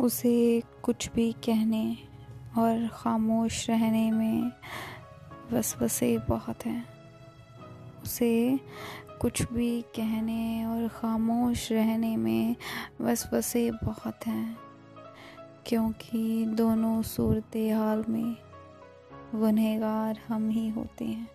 उसे कुछ भी कहने और ख़ामोश रहने में वसवसे बहुत हैं। उसे कुछ भी कहने और ख़ामोश रहने में वसवसे बहुत हैं, क्योंकि दोनों सूरत हाल में गुनहगार हम ही होते हैं।